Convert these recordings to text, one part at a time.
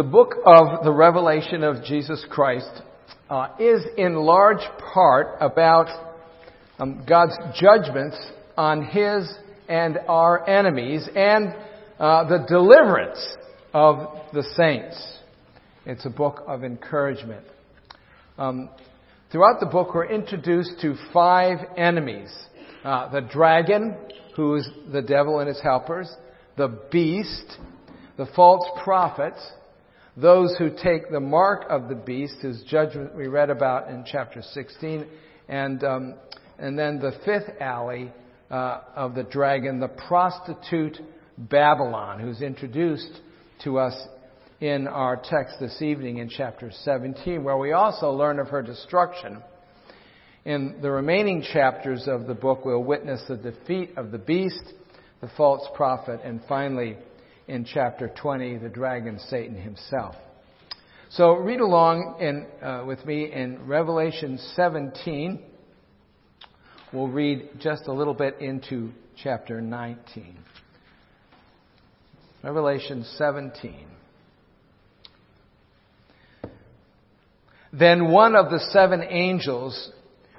The book of the Revelation of Jesus Christ uh, is in large part about um, God's judgments on His and our enemies and uh, the deliverance of the saints. It's a book of encouragement. Um, throughout the book, we're introduced to five enemies uh, the dragon, who's the devil and his helpers, the beast, the false prophets, those who take the mark of the beast, whose judgment we read about in chapter 16, and, um, and then the fifth alley uh, of the dragon, the prostitute Babylon, who's introduced to us in our text this evening in chapter 17, where we also learn of her destruction. In the remaining chapters of the book, we'll witness the defeat of the beast, the false prophet, and finally, in chapter 20, the dragon Satan himself. So read along in, uh, with me in Revelation 17. We'll read just a little bit into chapter 19. Revelation 17. Then one of the seven angels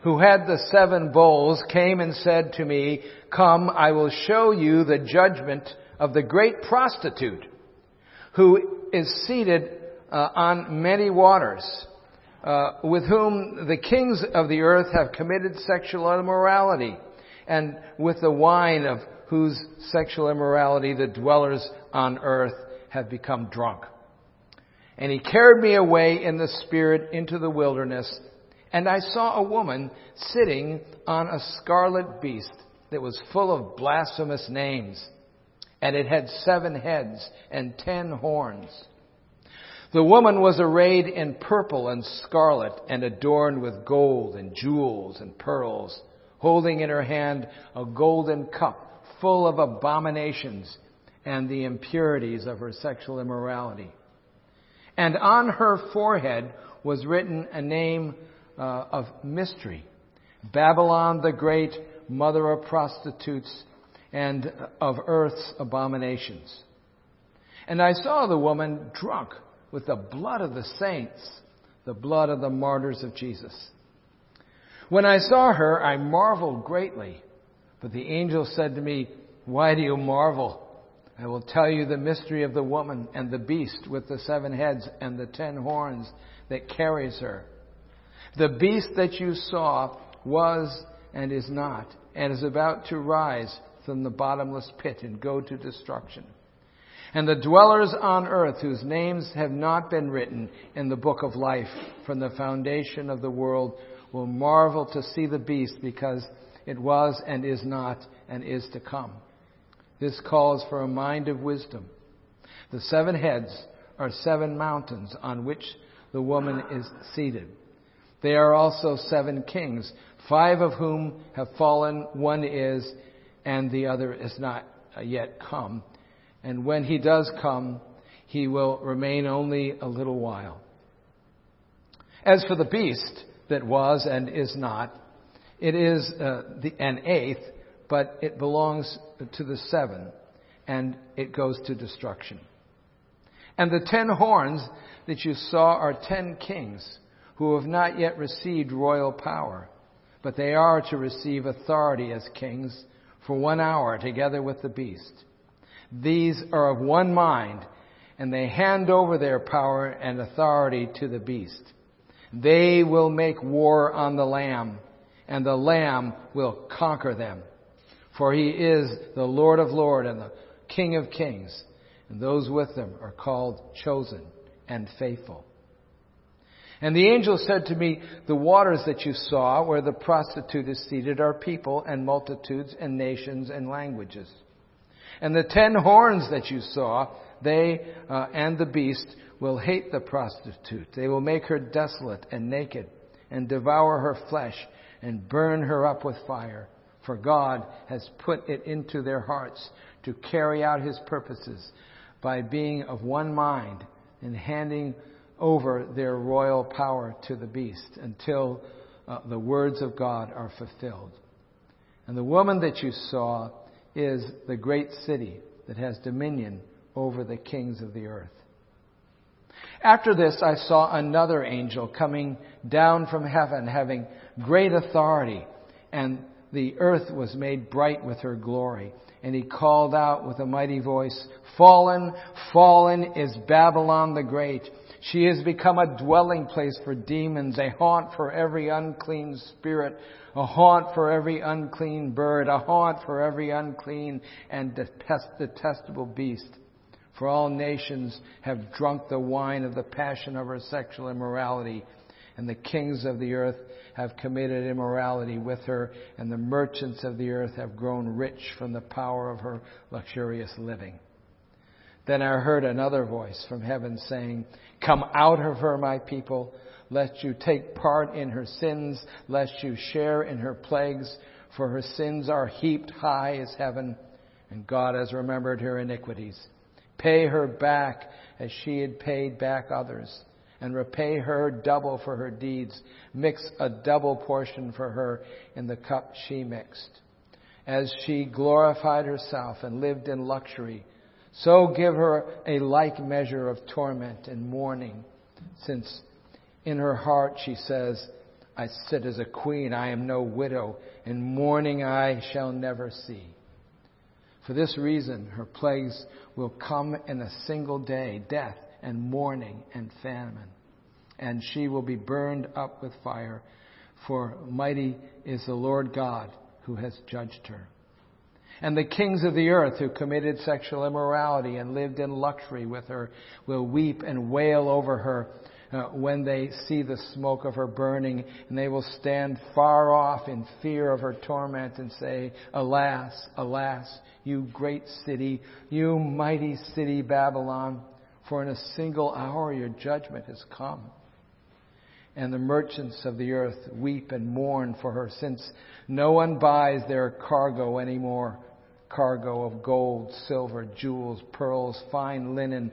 who had the seven bowls came and said to me, Come, I will show you the judgment of the great prostitute who is seated uh, on many waters, uh, with whom the kings of the earth have committed sexual immorality, and with the wine of whose sexual immorality the dwellers on earth have become drunk. And he carried me away in the spirit into the wilderness, and I saw a woman sitting on a scarlet beast that was full of blasphemous names and it had seven heads and ten horns. The woman was arrayed in purple and scarlet and adorned with gold and jewels and pearls, holding in her hand a golden cup full of abominations and the impurities of her sexual immorality. And on her forehead was written a name uh, of mystery Babylon the Great, mother of prostitutes and of earth's abominations. And I saw the woman drunk with the blood of the saints, the blood of the martyrs of Jesus. When I saw her, I marveled greatly. But the angel said to me, Why do you marvel? I will tell you the mystery of the woman and the beast with the seven heads and the ten horns that carries her. The beast that you saw was and is not, and is about to rise from the bottomless pit and go to destruction. And the dwellers on earth whose names have not been written in the book of life from the foundation of the world will marvel to see the beast because it was and is not and is to come. This calls for a mind of wisdom. The seven heads are seven mountains on which the woman is seated. They are also seven kings, five of whom have fallen, one is, and the other is not yet come. And when he does come, he will remain only a little while. As for the beast that was and is not, it is uh, the, an eighth, but it belongs to the seven, and it goes to destruction. And the ten horns that you saw are ten kings who have not yet received royal power, but they are to receive authority as kings for one hour together with the beast. These are of one mind, and they hand over their power and authority to the beast. They will make war on the Lamb, and the Lamb will conquer them. For he is the Lord of lords and the King of kings, and those with him are called chosen and faithful. And the angel said to me, The waters that you saw where the prostitute is seated are people and multitudes and nations and languages. And the ten horns that you saw, they uh, and the beast will hate the prostitute. They will make her desolate and naked and devour her flesh and burn her up with fire. For God has put it into their hearts to carry out his purposes by being of one mind and handing over their royal power to the beast until uh, the words of God are fulfilled. And the woman that you saw is the great city that has dominion over the kings of the earth. After this, I saw another angel coming down from heaven, having great authority, and the earth was made bright with her glory. And he called out with a mighty voice, Fallen, fallen is Babylon the Great. She has become a dwelling place for demons, a haunt for every unclean spirit, a haunt for every unclean bird, a haunt for every unclean and detestable beast. For all nations have drunk the wine of the passion of her sexual immorality, and the kings of the earth have committed immorality with her, and the merchants of the earth have grown rich from the power of her luxurious living. Then I heard another voice from heaven saying, Come out of her, my people, lest you take part in her sins, lest you share in her plagues, for her sins are heaped high as heaven, and God has remembered her iniquities. Pay her back as she had paid back others, and repay her double for her deeds. Mix a double portion for her in the cup she mixed. As she glorified herself and lived in luxury, so give her a like measure of torment and mourning, since in her heart she says, I sit as a queen, I am no widow, and mourning I shall never see. For this reason, her plagues will come in a single day death and mourning and famine. And she will be burned up with fire, for mighty is the Lord God who has judged her. And the kings of the earth who committed sexual immorality and lived in luxury with her will weep and wail over her uh, when they see the smoke of her burning, and they will stand far off in fear of her torment and say, Alas, alas, you great city, you mighty city Babylon, for in a single hour your judgment has come. And the merchants of the earth weep and mourn for her, since no one buys their cargo anymore cargo of gold, silver, jewels, pearls, fine linen,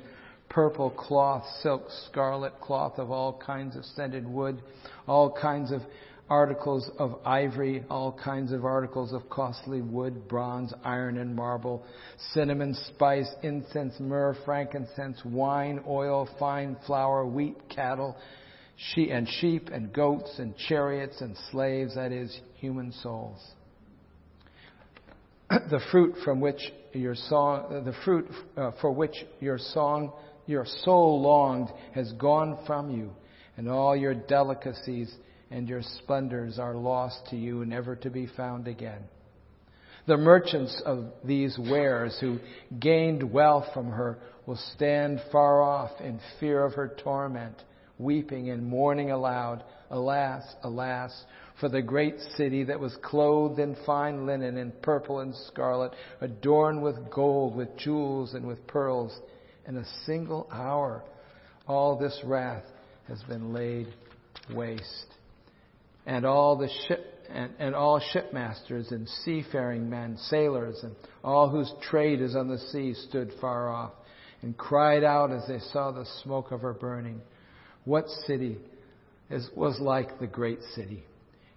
purple cloth, silk, scarlet cloth of all kinds of scented wood, all kinds of articles of ivory, all kinds of articles of costly wood, bronze, iron, and marble, cinnamon, spice, incense, myrrh, frankincense, wine, oil, fine flour, wheat, cattle, she and sheep and goats and chariots and slaves, that is, human souls. the fruit from which your song, the fruit uh, for which your song your soul longed has gone from you, and all your delicacies and your splendors are lost to you, never to be found again. The merchants of these wares who gained wealth from her will stand far off in fear of her torment, weeping and mourning aloud, Alas, alas, for the great city that was clothed in fine linen and purple and scarlet, adorned with gold, with jewels, and with pearls in a single hour, all this wrath has been laid waste. And all the ship and, and all shipmasters and seafaring men, sailors, and all whose trade is on the sea stood far off and cried out as they saw the smoke of her burning. What city is, was like the great city?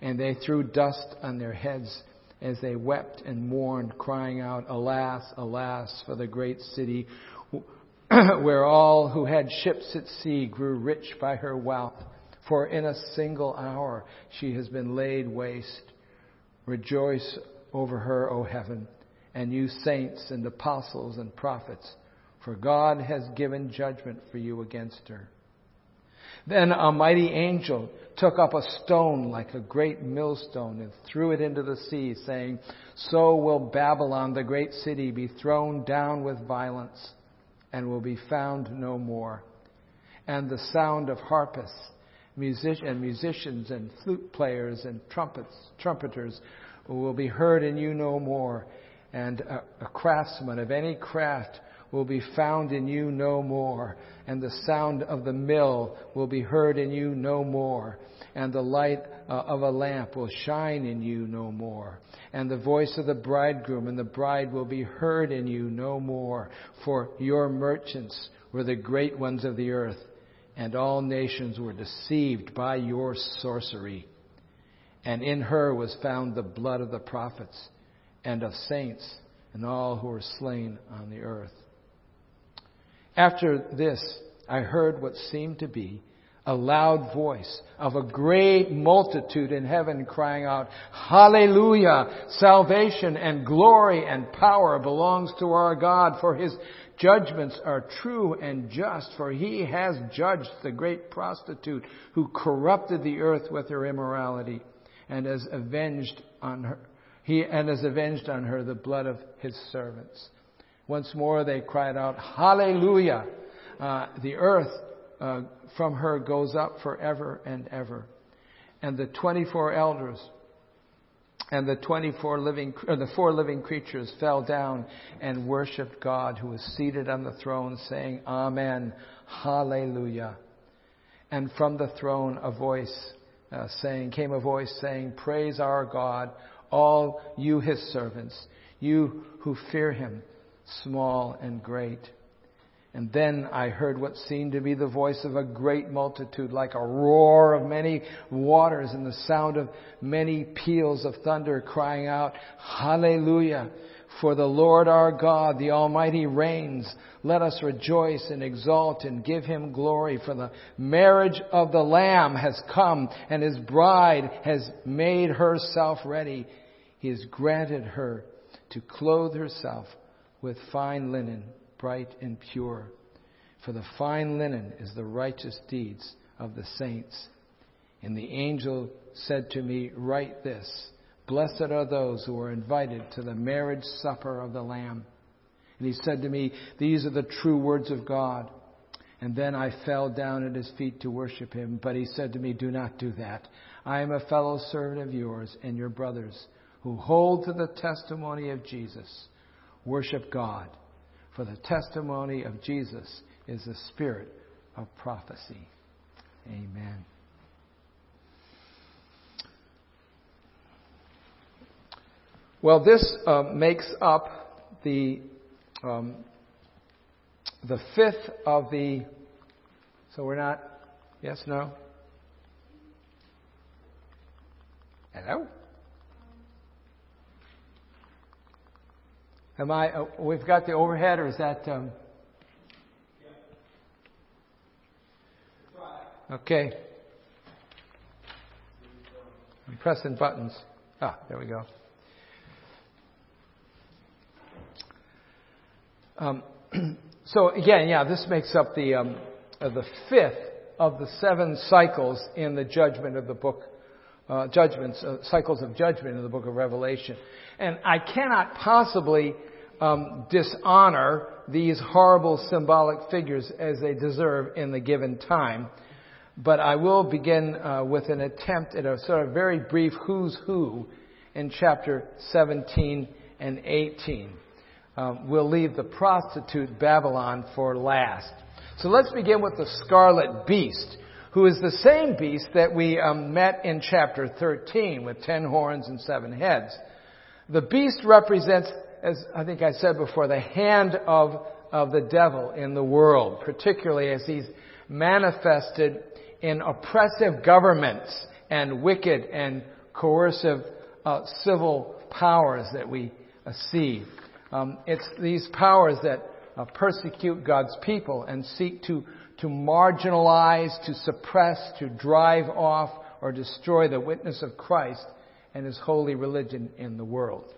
And they threw dust on their heads as they wept and mourned, crying out, Alas, alas, for the great city where all who had ships at sea grew rich by her wealth. For in a single hour she has been laid waste. Rejoice over her, O heaven, and you saints and apostles and prophets, for God has given judgment for you against her. Then a mighty angel took up a stone like a great millstone and threw it into the sea, saying, So will Babylon, the great city, be thrown down with violence and will be found no more. And the sound of harpists music- and musicians and flute players and trumpets, trumpeters will be heard in you no more. And a, a craftsman of any craft will be found in you no more. And the sound of the mill will be heard in you no more. And the light uh, of a lamp will shine in you no more and the voice of the bridegroom and the bride will be heard in you no more. For your merchants were the great ones of the earth, and all nations were deceived by your sorcery. And in her was found the blood of the prophets and of saints and all who were slain on the earth. After this, I heard what seemed to be a loud voice of a great multitude in heaven crying out, Hallelujah! Salvation and glory and power belongs to our God, for his judgments are true and just, for he has judged the great prostitute who corrupted the earth with her immorality and has avenged on her, he, and has avenged on her the blood of his servants. Once more they cried out, Hallelujah! Uh, the earth uh, from her goes up forever and ever. And the 24 elders and the 24 living, or the four living creatures fell down and worshiped God who was seated on the throne saying, Amen, Hallelujah. And from the throne a voice uh, saying, came a voice saying, Praise our God, all you his servants, you who fear him, small and great. And then I heard what seemed to be the voice of a great multitude, like a roar of many waters and the sound of many peals of thunder crying out, Hallelujah! For the Lord our God, the Almighty reigns. Let us rejoice and exalt and give him glory for the marriage of the Lamb has come and his bride has made herself ready. He has granted her to clothe herself with fine linen bright and pure. For the fine linen is the righteous deeds of the saints. And the angel said to me, Write this Blessed are those who are invited to the marriage supper of the Lamb. And he said to me, These are the true words of God. And then I fell down at his feet to worship him. But he said to me, Do not do that. I am a fellow servant of yours and your brothers who hold to the testimony of Jesus. Worship God. For the testimony of Jesus is the spirit of prophecy. Amen. Well, this uh, makes up the um, the fifth of the. So we're not. Yes, no. Hello. Am I? Uh, we've got the overhead, or is that? Um... Okay. I'm pressing buttons. Ah, there we go. Um, so again, yeah, this makes up the um, uh, the fifth of the seven cycles in the judgment of the book, uh, judgments, uh, cycles of judgment in the book of Revelation. And I cannot possibly um, dishonor these horrible symbolic figures as they deserve in the given time. But I will begin uh, with an attempt at a sort of very brief who's who in chapter 17 and 18. Um, we'll leave the prostitute Babylon for last. So let's begin with the scarlet beast, who is the same beast that we um, met in chapter 13 with ten horns and seven heads. The beast represents as I think I said before, the hand of, of the devil in the world, particularly as he's manifested in oppressive governments and wicked and coercive uh, civil powers that we uh, see. Um, it's these powers that uh, persecute God's people and seek to, to marginalize, to suppress, to drive off, or destroy the witness of Christ and his holy religion in the world.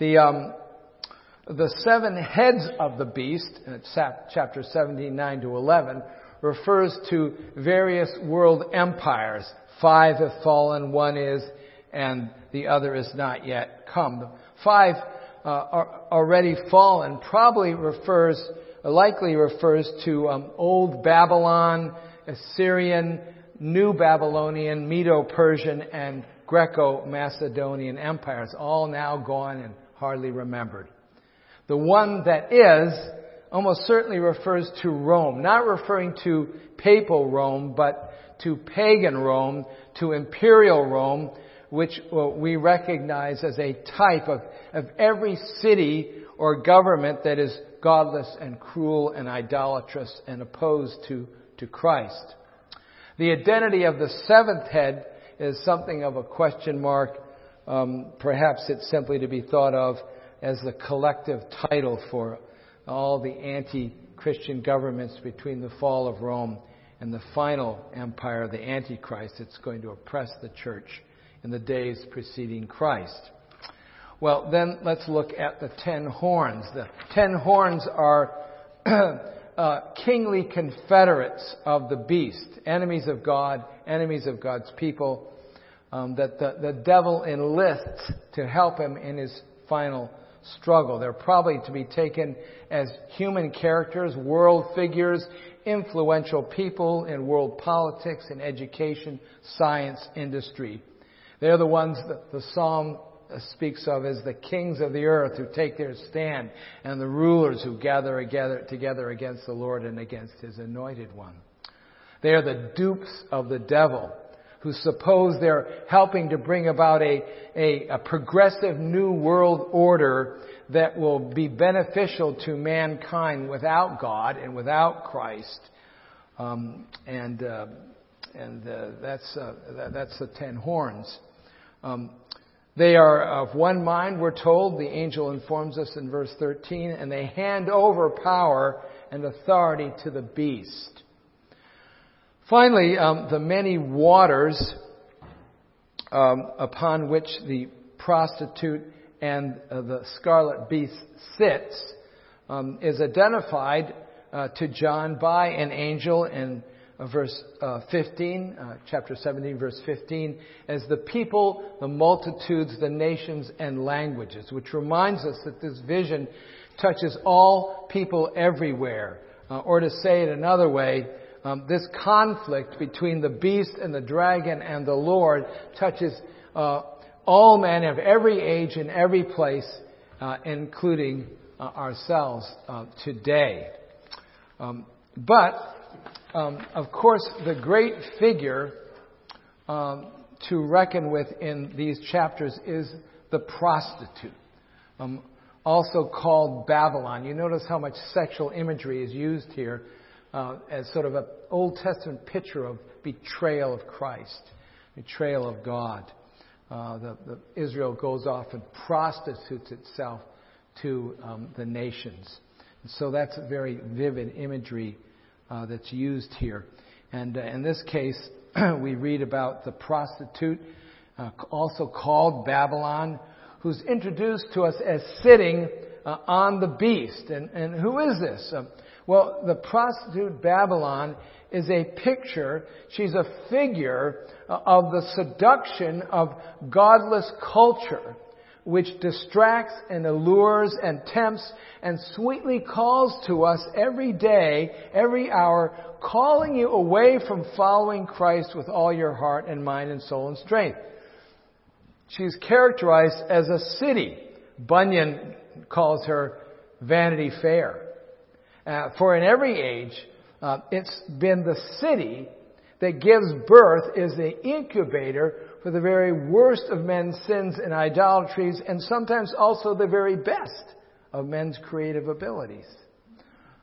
The, um, the seven heads of the beast, in chapter 17, 9 to 11, refers to various world empires. Five have fallen, one is, and the other is not yet come. Five uh, are already fallen probably refers, likely refers to um, old Babylon, Assyrian, New Babylonian, Medo-Persian, and Greco-Macedonian empires, all now gone and hardly remembered. The one that is almost certainly refers to Rome, not referring to papal Rome, but to pagan Rome, to imperial Rome, which uh, we recognize as a type of, of every city or government that is godless and cruel and idolatrous and opposed to, to Christ. The identity of the seventh head is something of a question mark um, perhaps it's simply to be thought of as the collective title for all the anti Christian governments between the fall of Rome and the final empire, the Antichrist, that's going to oppress the church in the days preceding Christ. Well, then let's look at the ten horns. The ten horns are uh, kingly confederates of the beast, enemies of God, enemies of God's people, um, that the, the devil enlists to help him in his final struggle. They're probably to be taken as human characters, world figures, influential people in world politics and education, science, industry. They're the ones that the psalm speaks of as the kings of the earth who take their stand and the rulers who gather together against the Lord and against his anointed one. They are the dupes of the devil who suppose they're helping to bring about a, a, a progressive new world order that will be beneficial to mankind without God and without Christ. Um, and uh, and uh, that's uh, that, that's the ten horns. Um, they are of one mind, we're told. The angel informs us in verse 13, and they hand over power and authority to the beast. Finally, um, the many waters um, upon which the prostitute and uh, the scarlet beast sits um, is identified uh, to John by an angel in uh, verse uh, 15, uh, chapter 17, verse 15, as the people, the multitudes, the nations, and languages, which reminds us that this vision touches all people everywhere. Uh, or to say it another way, um, this conflict between the beast and the dragon and the Lord touches uh, all men of every age and every place, uh, including ourselves today. Um, but um, of course, the great figure um, to reckon with in these chapters is the prostitute, um, also called Babylon. You notice how much sexual imagery is used here uh, as sort of an Old Testament picture of betrayal of Christ, betrayal of God. Uh, the, the Israel goes off and prostitutes itself to um, the nations. And so that's a very vivid imagery uh, that's used here. And uh, in this case, we read about the prostitute, uh, also called Babylon, who's introduced to us as sitting uh, on the beast. And, and who is this? Well, the prostitute Babylon is a picture, she's a figure uh, of the seduction of godless culture which distracts and allures and tempts and sweetly calls to us every day, every hour, calling you away from following Christ with all your heart and mind and soul and strength. She's characterized as a city. Bunyan calls her Vanity Fair. Uh, for in every age, uh, it's been the city that gives birth, is the incubator for the very worst of men's sins and idolatries, and sometimes also the very best of men's creative abilities.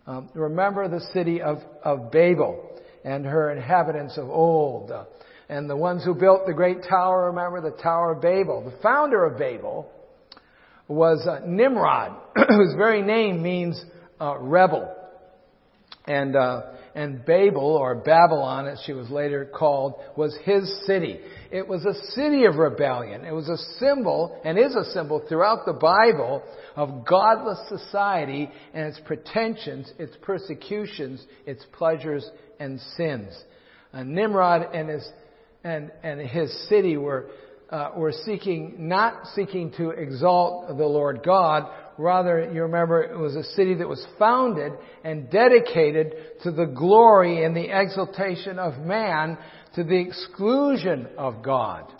Um, remember the city of, of Babel and her inhabitants of old. Uh, and the ones who built the great tower, remember the Tower of Babel. The founder of Babel was uh, Nimrod, whose very name means uh, rebel. And uh, and Babel, or Babylon as she was later called, was his city. It was a city of rebellion. It was a symbol, and is a symbol throughout the Bible, of godless society and its pretensions, its persecutions, its pleasures and sins. Uh, Nimrod and his, and, and his city were, uh, were seeking, not seeking to exalt the Lord God, Rather, you remember it was a city that was founded and dedicated to the glory and the exaltation of man to the exclusion of God.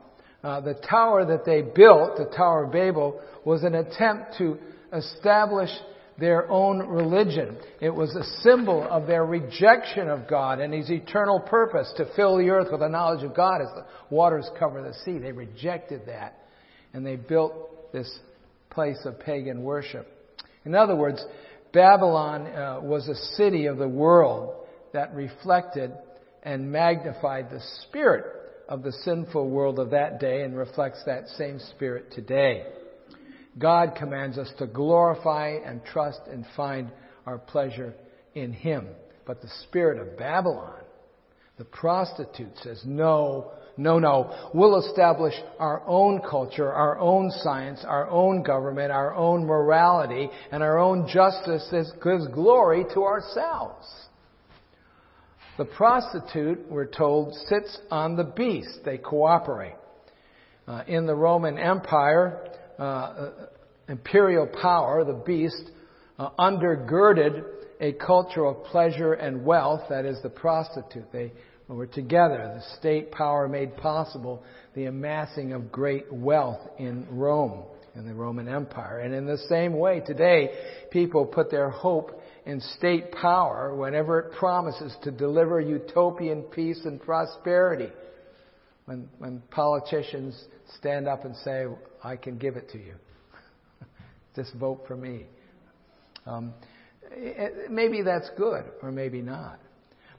Uh, the tower that they built, the Tower of Babel, was an attempt to establish their own religion. It was a symbol of their rejection of God and His eternal purpose to fill the earth with the knowledge of God as the waters cover the sea. They rejected that. And they built this place of pagan worship. In other words, Babylon uh, was a city of the world that reflected and magnified the spirit of the sinful world of that day and reflects that same spirit today. God commands us to glorify and trust and find our pleasure in him. But the spirit of Babylon, the prostitute, says, no, no, no. We'll establish our own culture, our own science, our own government, our own morality, and our own justice that gives glory to ourselves. The prostitute, we're told, sits on the beast. They cooperate. Uh, in the Roman Empire, uh, uh imperial power, the beast, uh, undergirded a culture of pleasure and wealth, that is the prostitute. They were together. The state power made possible the amassing of great wealth in Rome, in the Roman Empire. And in the same way, today, people put their hope in state power whenever it promises to deliver utopian peace and prosperity. When, when politicians stand up and say, I can give it to you. Just vote for me. Um, it, maybe that's good, or maybe not.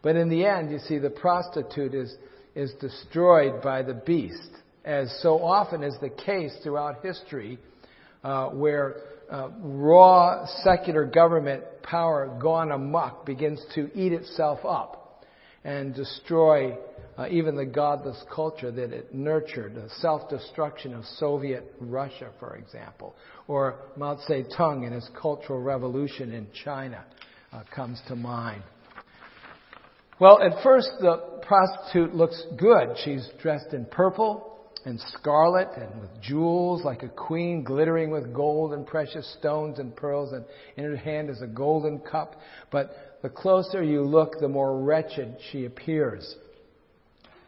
But in the end, you see, the prostitute is, is destroyed by the beast, as so often is the case throughout history, uh, where uh, raw secular government power gone amok begins to eat itself up and destroy uh, even the godless culture that it nurtured, the self-destruction of Soviet Russia, for example, or Mao Zedong and his Cultural Revolution in China uh, comes to mind. Well, at first the prostitute looks good. She's dressed in purple and scarlet and with jewels like a queen glittering with gold and precious stones and pearls and in her hand is a golden cup. But the closer you look, the more wretched she appears.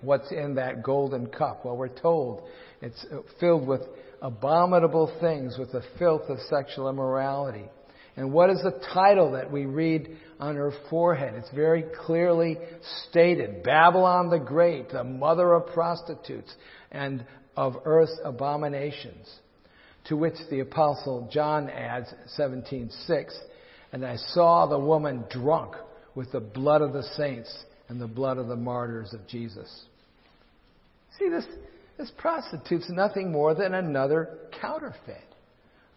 What's in that golden cup? Well, we're told it's filled with abominable things, with the filth of sexual immorality. And what is the title that we read on her forehead? It's very clearly stated Babylon the Great, the mother of prostitutes and of earth's abominations. To which the apostle John adds 17:6, and I saw the woman drunk with the blood of the saints and the blood of the martyrs of Jesus. See this this prostitute's nothing more than another counterfeit.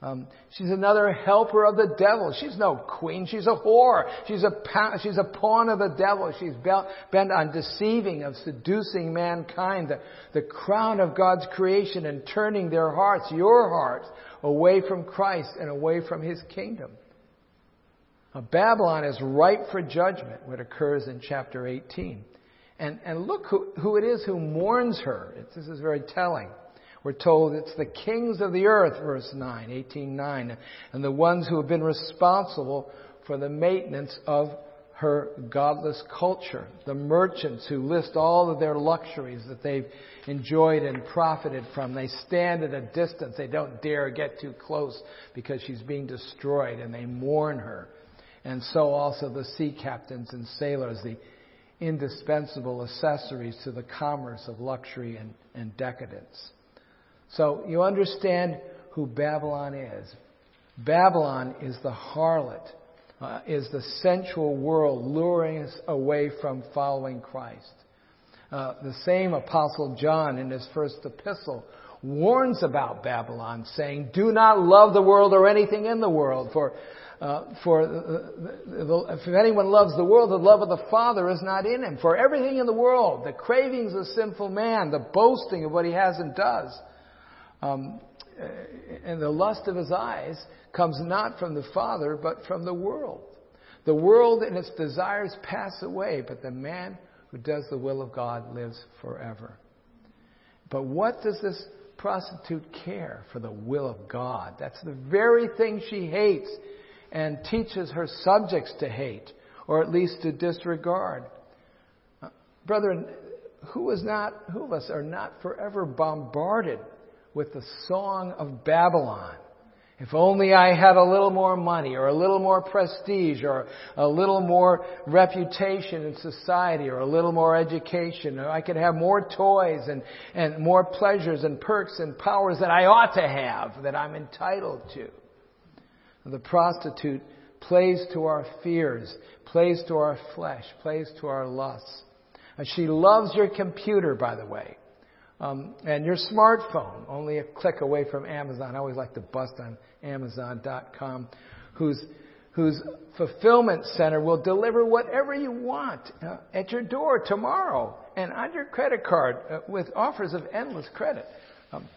Um, she's another helper of the devil. She's no queen. She's a whore. She's a, she's a pawn of the devil. She's bent on deceiving, of seducing mankind, the, the crown of God's creation, and turning their hearts, your hearts, away from Christ and away from His kingdom. Now, Babylon is ripe for judgment, what occurs in chapter 18. And, and look who, who it is who mourns her. This is very telling. We're told it's the kings of the earth, verse 9, 18.9, and the ones who have been responsible for the maintenance of her godless culture. The merchants who list all of their luxuries that they've enjoyed and profited from. They stand at a distance. They don't dare get too close because she's being destroyed and they mourn her. And so also the sea captains and sailors, the indispensable accessories to the commerce of luxury and, and decadence. So you understand who Babylon is. Babylon is the harlot, uh, is the sensual world luring us away from following Christ. Uh, the same Apostle John in his first epistle warns about Babylon, saying, Do not love the world or anything in the world, for uh, for the, the, if anyone loves the world, the love of the Father is not in him. For everything in the world, the cravings of sinful man, the boasting of what he has and does, um, and the lust of his eyes comes not from the Father, but from the world. The world and its desires pass away, but the man who does the will of God lives forever. But what does this prostitute care for the will of God? That's the very thing she hates and teaches her subjects to hate, or at least to disregard. Uh, brethren, who is not, who of us are not forever bombarded with the song of Babylon. If only I had a little more money or a little more prestige or a little more reputation in society or a little more education or I could have more toys and, and more pleasures and perks and powers that I ought to have, that I'm entitled to. The prostitute plays to our fears, plays to our flesh, plays to our lusts. And she loves your computer, by the way. Um, and your smartphone, only a click away from Amazon. I always like to bust on Amazon.com, whose whose fulfillment center will deliver whatever you want uh, at your door tomorrow and on your credit card uh, with offers of endless credit. Um,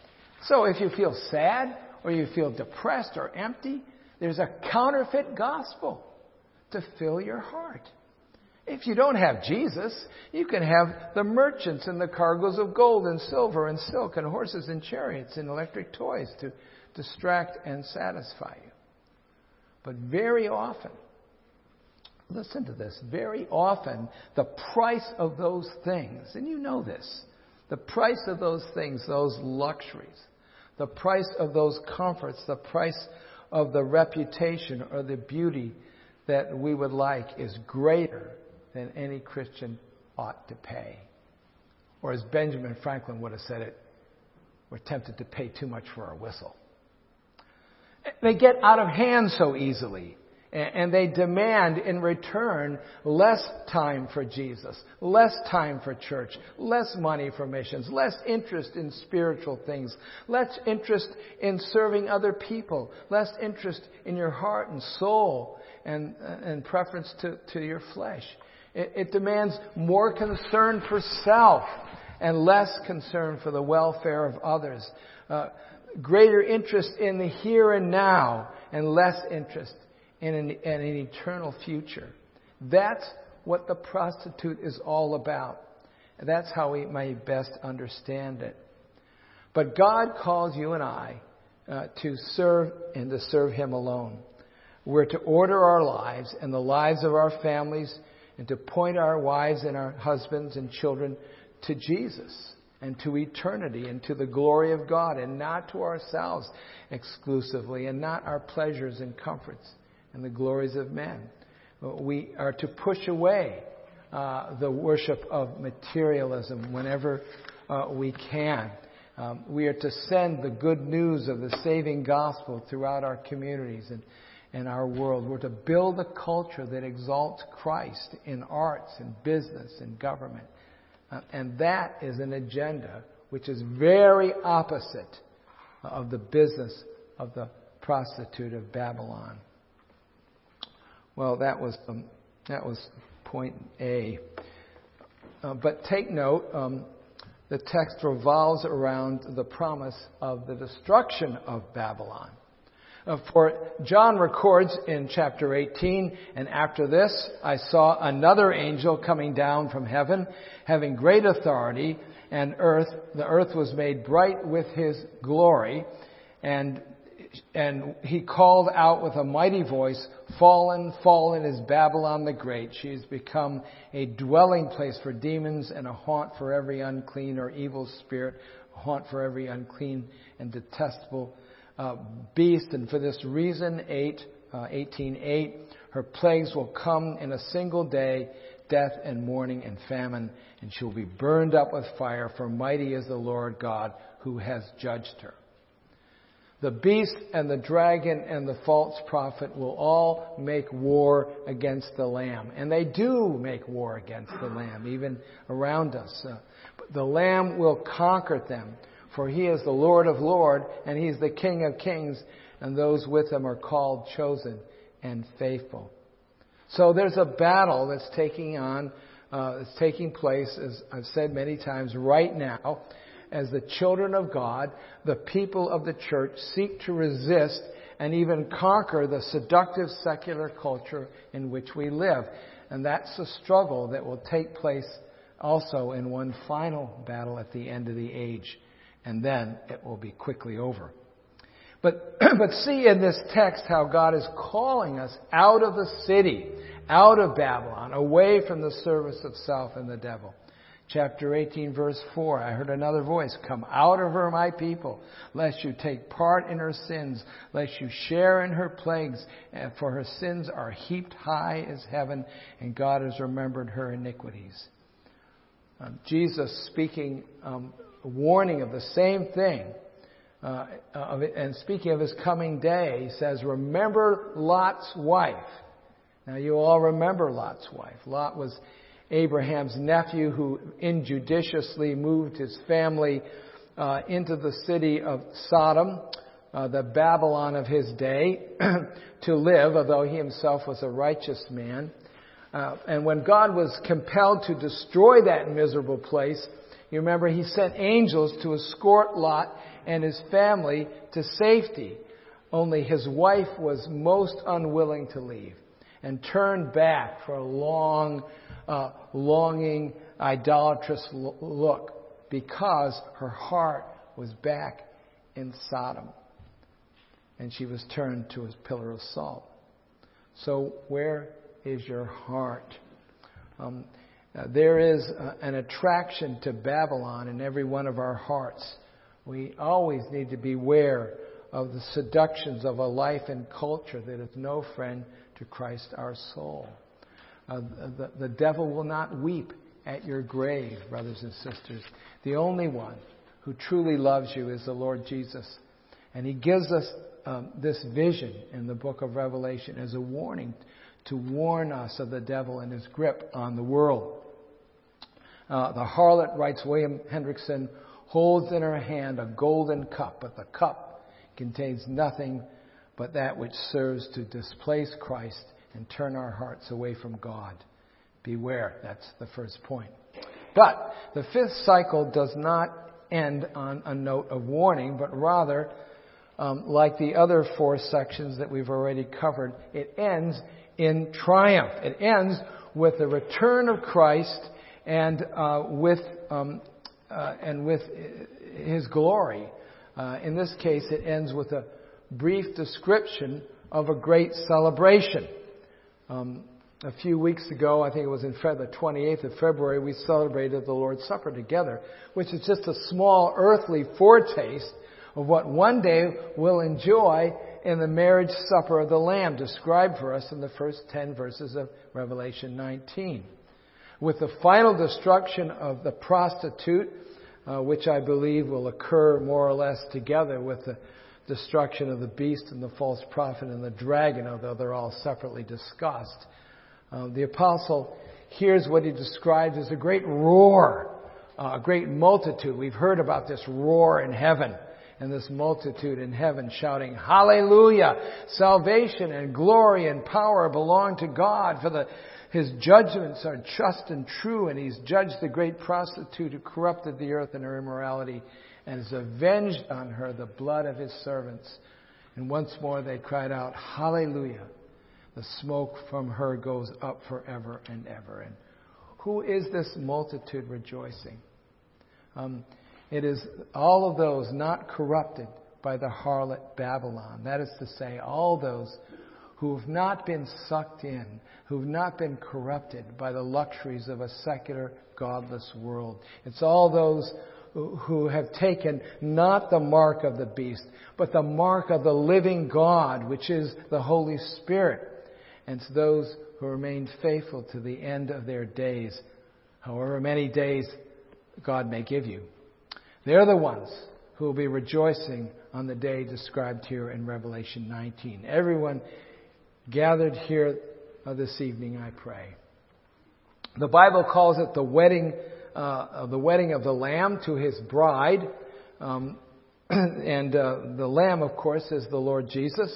so if you feel sad or you feel depressed or empty, there's a counterfeit gospel to fill your heart. If you don't have Jesus, you can have the merchants and the cargoes of gold and silver and silk and horses and chariots and electric toys to distract and satisfy you. But very often, listen to this, very often the price of those things, and you know this, the price of those things, those luxuries, the price of those comforts, the price of the reputation or the beauty that we would like is greater than any Christian ought to pay. Or as Benjamin Franklin would have said it, we're tempted to pay too much for our whistle. They get out of hand so easily. And they demand in return less time for Jesus, less time for church, less money for missions, less interest in spiritual things, less interest in serving other people, less interest in your heart and soul and, and preference to, to your flesh. It, it demands more concern for self and less concern for the welfare of others. Uh, greater interest in the here and now and less interest in an, in an eternal future. That's what the prostitute is all about. That's how we may best understand it. But God calls you and I uh, to serve and to serve Him alone. We're to order our lives and the lives of our families and to point our wives and our husbands and children to Jesus and to eternity and to the glory of God and not to ourselves exclusively and not our pleasures and comforts and the glories of men. We are to push away uh, the worship of materialism whenever uh, we can. Um, we are to send the good news of the saving gospel throughout our communities and in our world. We're to build a culture that exalts Christ in arts and business and government. Uh, and that is an agenda which is very opposite of the business of the prostitute of Babylon. Well, that was um, that was point A. Uh, but take note, um, the text revolves around the promise of the destruction of Babylon. For John records in chapter 18, and after this I saw another angel coming down from heaven, having great authority, and earth, the earth was made bright with his glory, and and he called out with a mighty voice, Fallen, fallen is Babylon the Great. She has become a dwelling place for demons and a haunt for every unclean or evil spirit, a haunt for every unclean and detestable uh, beast, and for this reason, 8, uh, 18.8, her plagues will come in a single day, death and mourning and famine, and she will be burned up with fire, for mighty is the Lord God who has judged her. The beast and the dragon and the false prophet will all make war against the Lamb. And they do make war against the Lamb, even around us. Uh, the Lamb will conquer them. For he is the Lord of lords, and he is the King of kings, and those with him are called, chosen, and faithful. So there's a battle that's taking on, uh, that's taking place, as I've said many times, right now, as the children of God, the people of the church, seek to resist and even conquer the seductive secular culture in which we live. And that's a struggle that will take place also in one final battle at the end of the age and then it will be quickly over. But, but see in this text how God is calling us out of the city, out of Babylon, away from the service of self and the devil. Chapter 18 verse 4, I heard another voice, come out of her, my people, lest you take part in her sins, lest you share in her plagues, for her sins are heaped high as heaven, and God has remembered her iniquities. Um, Jesus speaking um, warning of the same thing. Uh, and speaking of his coming day, he says, Remember Lot's wife. Now, you all remember Lot's wife. Lot was Abraham's nephew who injudiciously moved his family uh, into the city of Sodom uh, the Babylon of his day to live, although he himself was a righteous man. Uh, and when God was compelled to destroy that miserable place, you remember he sent angels to escort Lot and his family to safety. Only his wife was most unwilling to leave and turned back for a long, uh, longing, idolatrous look because her heart was back in Sodom. And she was turned to a pillar of salt. So, where is your heart? Um, there is uh, an attraction to Babylon in every one of our hearts. We always need to beware of the seductions of a life and culture that is no friend to Christ our soul. Uh, the, the devil will not weep at your grave, brothers and sisters. The only one who truly loves you is the Lord Jesus. And he gives us um, this vision in the book of Revelation as a warning to warn us of the devil and his grip on the world. Uh, the harlot, writes William Hendriksen, holds in her hand a golden cup, but the cup contains nothing but that which serves to displace Christ and turn our hearts away from God. Beware. That's the first point. But the fifth cycle does not end on a note of warning, but rather, um, like the other four sections that we've already covered, it ends in triumph. It ends with the return of Christ and uh, with um, uh, and with His glory. Uh, in this case, it ends with a brief description of a great celebration. Um, a few weeks ago, I think it was in February, the 28th of February, we celebrated the Lord's Supper together, which is just a small earthly foretaste of what one day we'll enjoy in the marriage supper of the Lamb, described for us in the first 10 verses of Revelation 19. With the final destruction of the prostitute, uh, which I believe will occur more or less together with the destruction of the beast and the false prophet and the dragon, although they're all separately discussed. Uh, the apostle hears what he describes as a great roar, uh, a great multitude. We've heard about this roar in heaven and this multitude in heaven shouting, Hallelujah! Salvation and glory and power belong to God for the, his judgments are just and true and he's judged the great prostitute who corrupted the earth in her immorality and has avenged on her the blood of his servants. And once more they cried out, Hallelujah! The smoke from her goes up forever and ever. And who is this multitude rejoicing? Um, it is all of those not corrupted by the harlot Babylon. That is to say, all those who have not been sucked in, who have not been corrupted by the luxuries of a secular, godless world. It's all those who have taken not the mark of the beast, but the mark of the living God, which is the Holy Spirit. And it's those who remain faithful to the end of their days, however many days God may give you. They're the ones who will be rejoicing on the day described here in Revelation 19. Everyone gathered here this evening, I pray. The Bible calls it the wedding, uh, the wedding of the Lamb to his bride. Um, and uh, the Lamb, of course, is the Lord Jesus.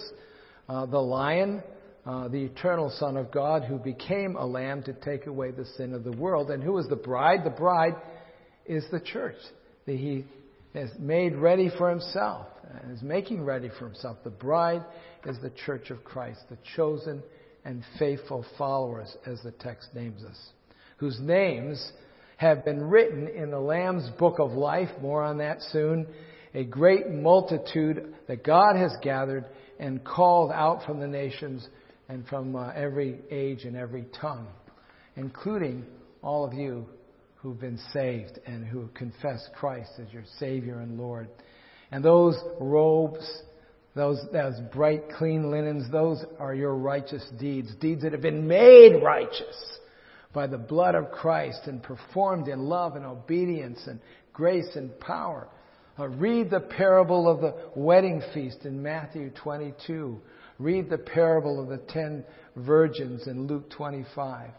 Uh, the lion, uh, the eternal Son of God, who became a lamb to take away the sin of the world. And who is the bride? The bride is the church that he has made ready for himself and is making ready for himself. The bride is the church of Christ, the chosen and faithful followers, as the text names us, whose names have been written in the Lamb's book of life. More on that soon. A great multitude that God has gathered and called out from the nations and from uh, every age and every tongue, including all of you who've been saved and who confess Christ as your Savior and Lord. And those robes, those, those bright, clean linens, those are your righteous deeds, deeds that have been made righteous by the blood of Christ and performed in love and obedience and grace and power. Uh, read the parable of the wedding feast in Matthew 22. Read the parable of the ten virgins in Luke 25.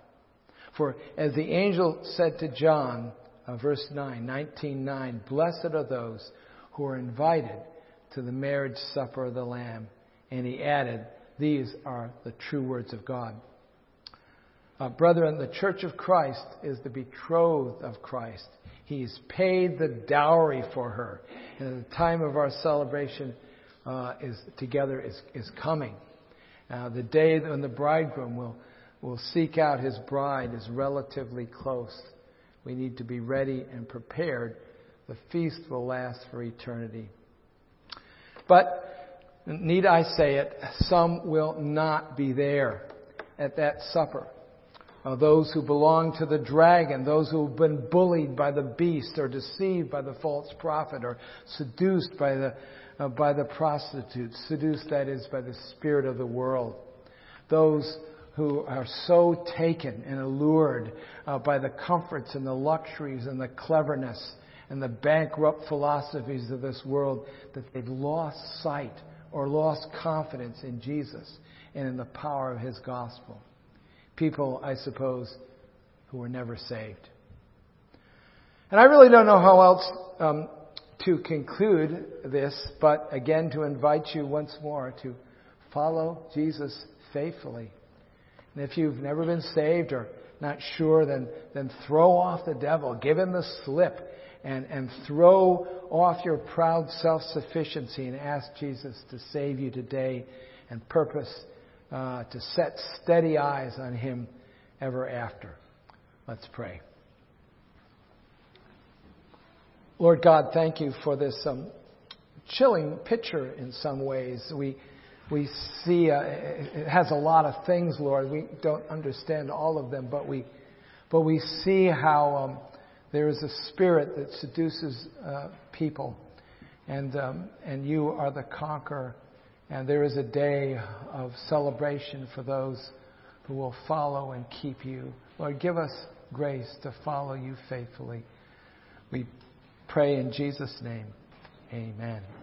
For as the angel said to John, uh, verse 9, 19:9, blessed are those who are invited to the marriage supper of the Lamb. And he added, These are the true words of God. Uh, brethren, the church of Christ is the betrothed of Christ. He's paid the dowry for her. And the time of our celebration uh, is together is, is coming. Uh, the day when the bridegroom will, will seek out his bride is relatively close. We need to be ready and prepared. The feast will last for eternity. But, need I say it, some will not be there at that supper. Uh, those who belong to the dragon, those who have been bullied by the beast or deceived by the false prophet or seduced by the, uh, by the prostitute, seduced that is by the spirit of the world. Those who are so taken and allured uh, by the comforts and the luxuries and the cleverness and the bankrupt philosophies of this world that they've lost sight or lost confidence in Jesus and in the power of His gospel people, I suppose, who were never saved. And I really don't know how else um, to conclude this, but again to invite you once more to follow Jesus faithfully. And if you've never been saved or not sure, then, then throw off the devil, give him the slip, and, and throw off your proud self sufficiency and ask Jesus to save you today and purpose uh, to set steady eyes on Him ever after. Let's pray. Lord God, thank you for this um, chilling picture in some ways. We, we see uh, it has a lot of things, Lord. We don't understand all of them, but we, but we see how um, there is a spirit that seduces uh, people, and um, and you are the conqueror. And there is a day of celebration for those who will follow and keep you. Lord, give us grace to follow you faithfully. We pray in Jesus' name. Amen.